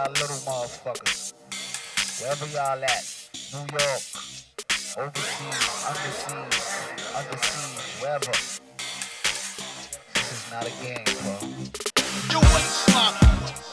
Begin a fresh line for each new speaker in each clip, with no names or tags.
y'all little motherfuckers. Wherever y'all at, New York, overseas, underseas, underseas, wherever. This is not a game, bro.
You ain't sloppy.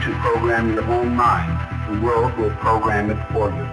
To program your own mind, the world will program it for you.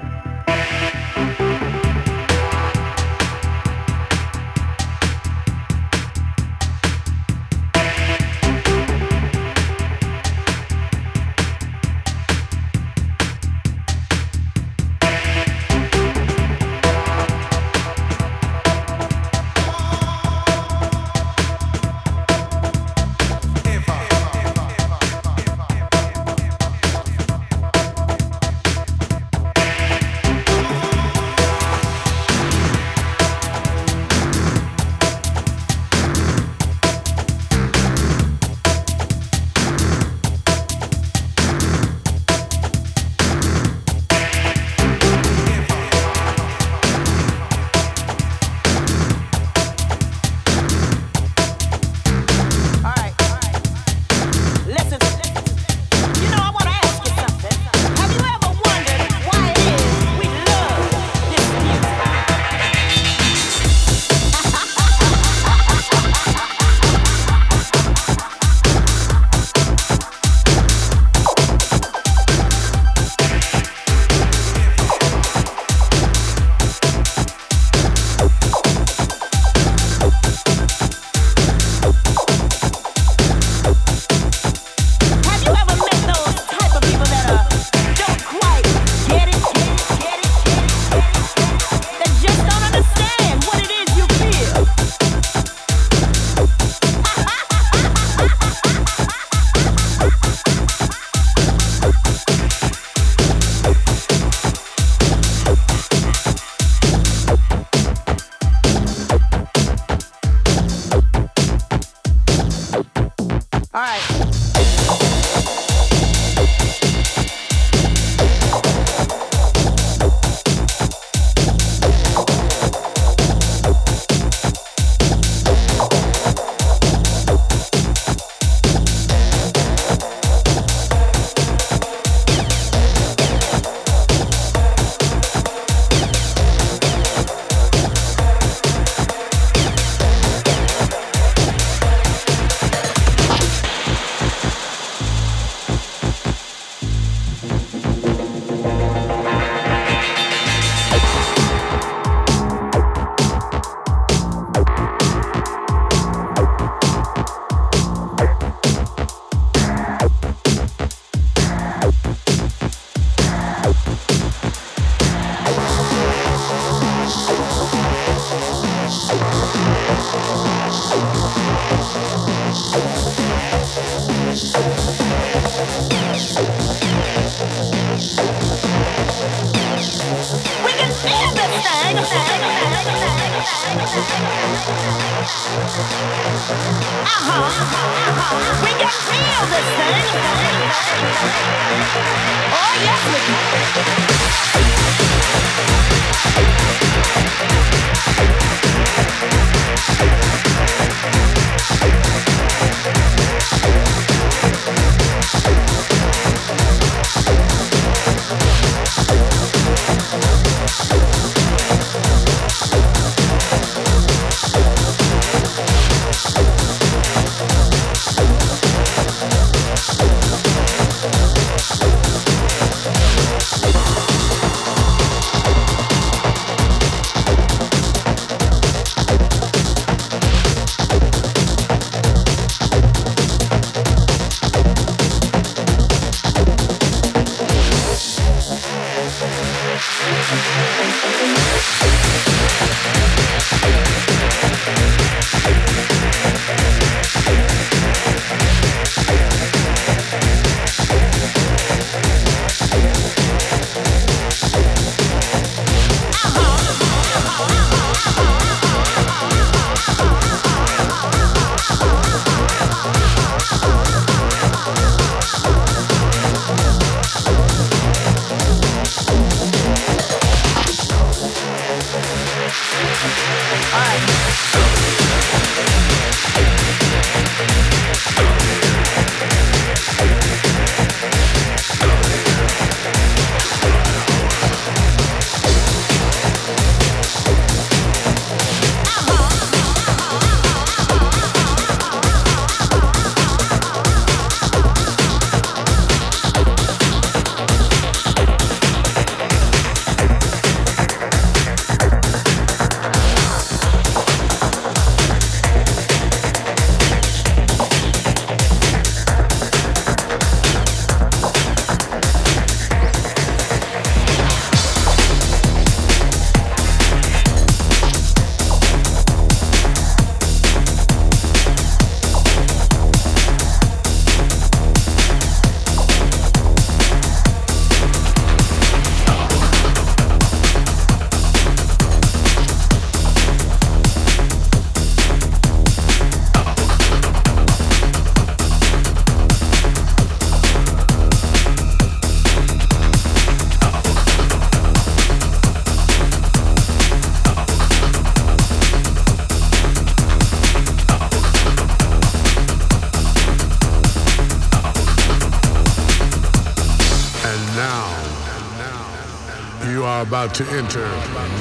About to enter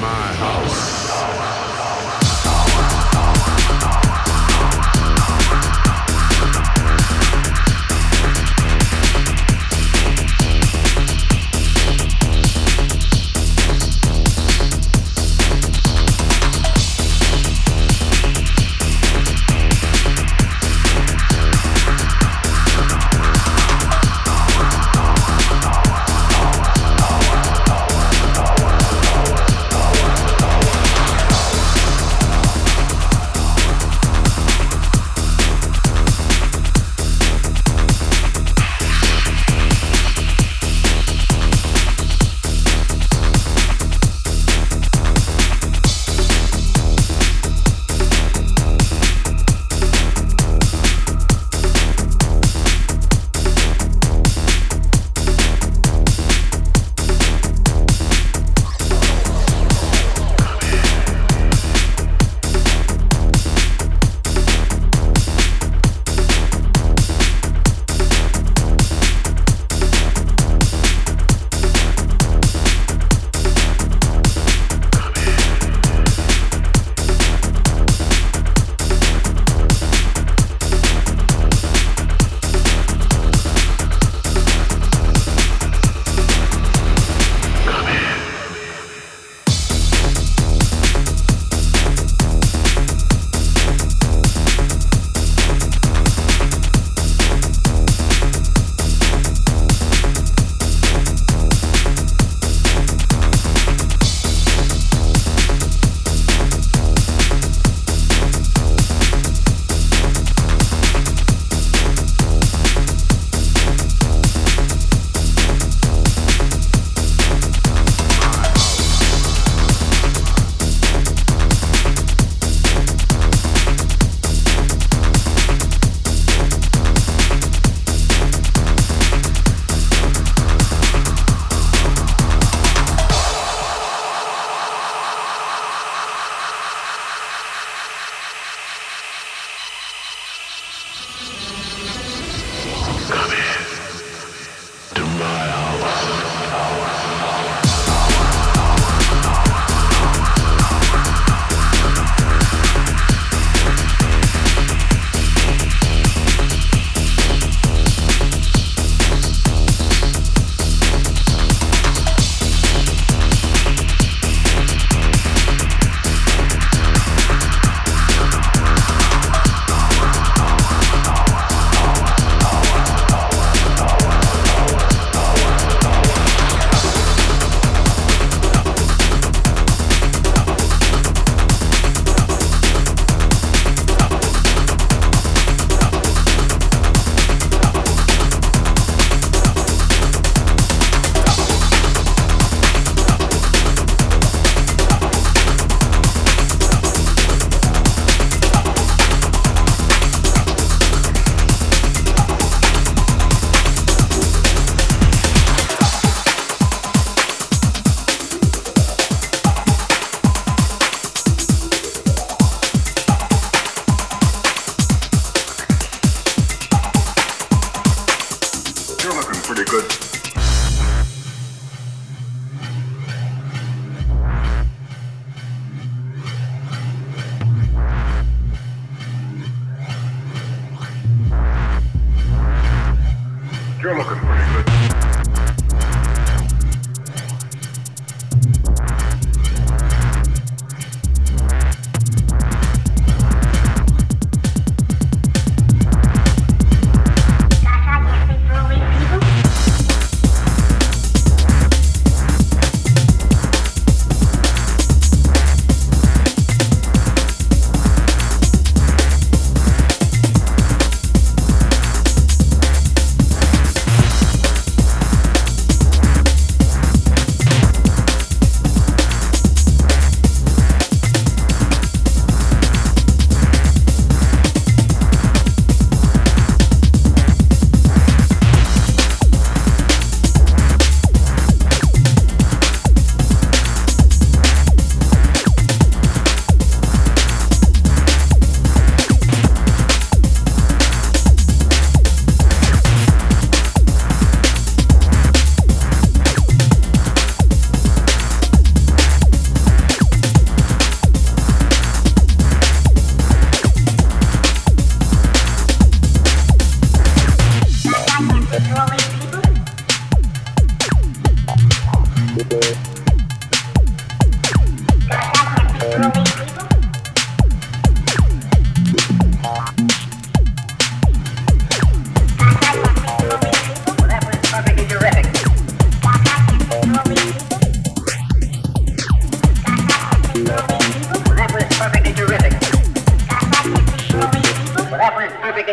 my house.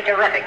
terrific.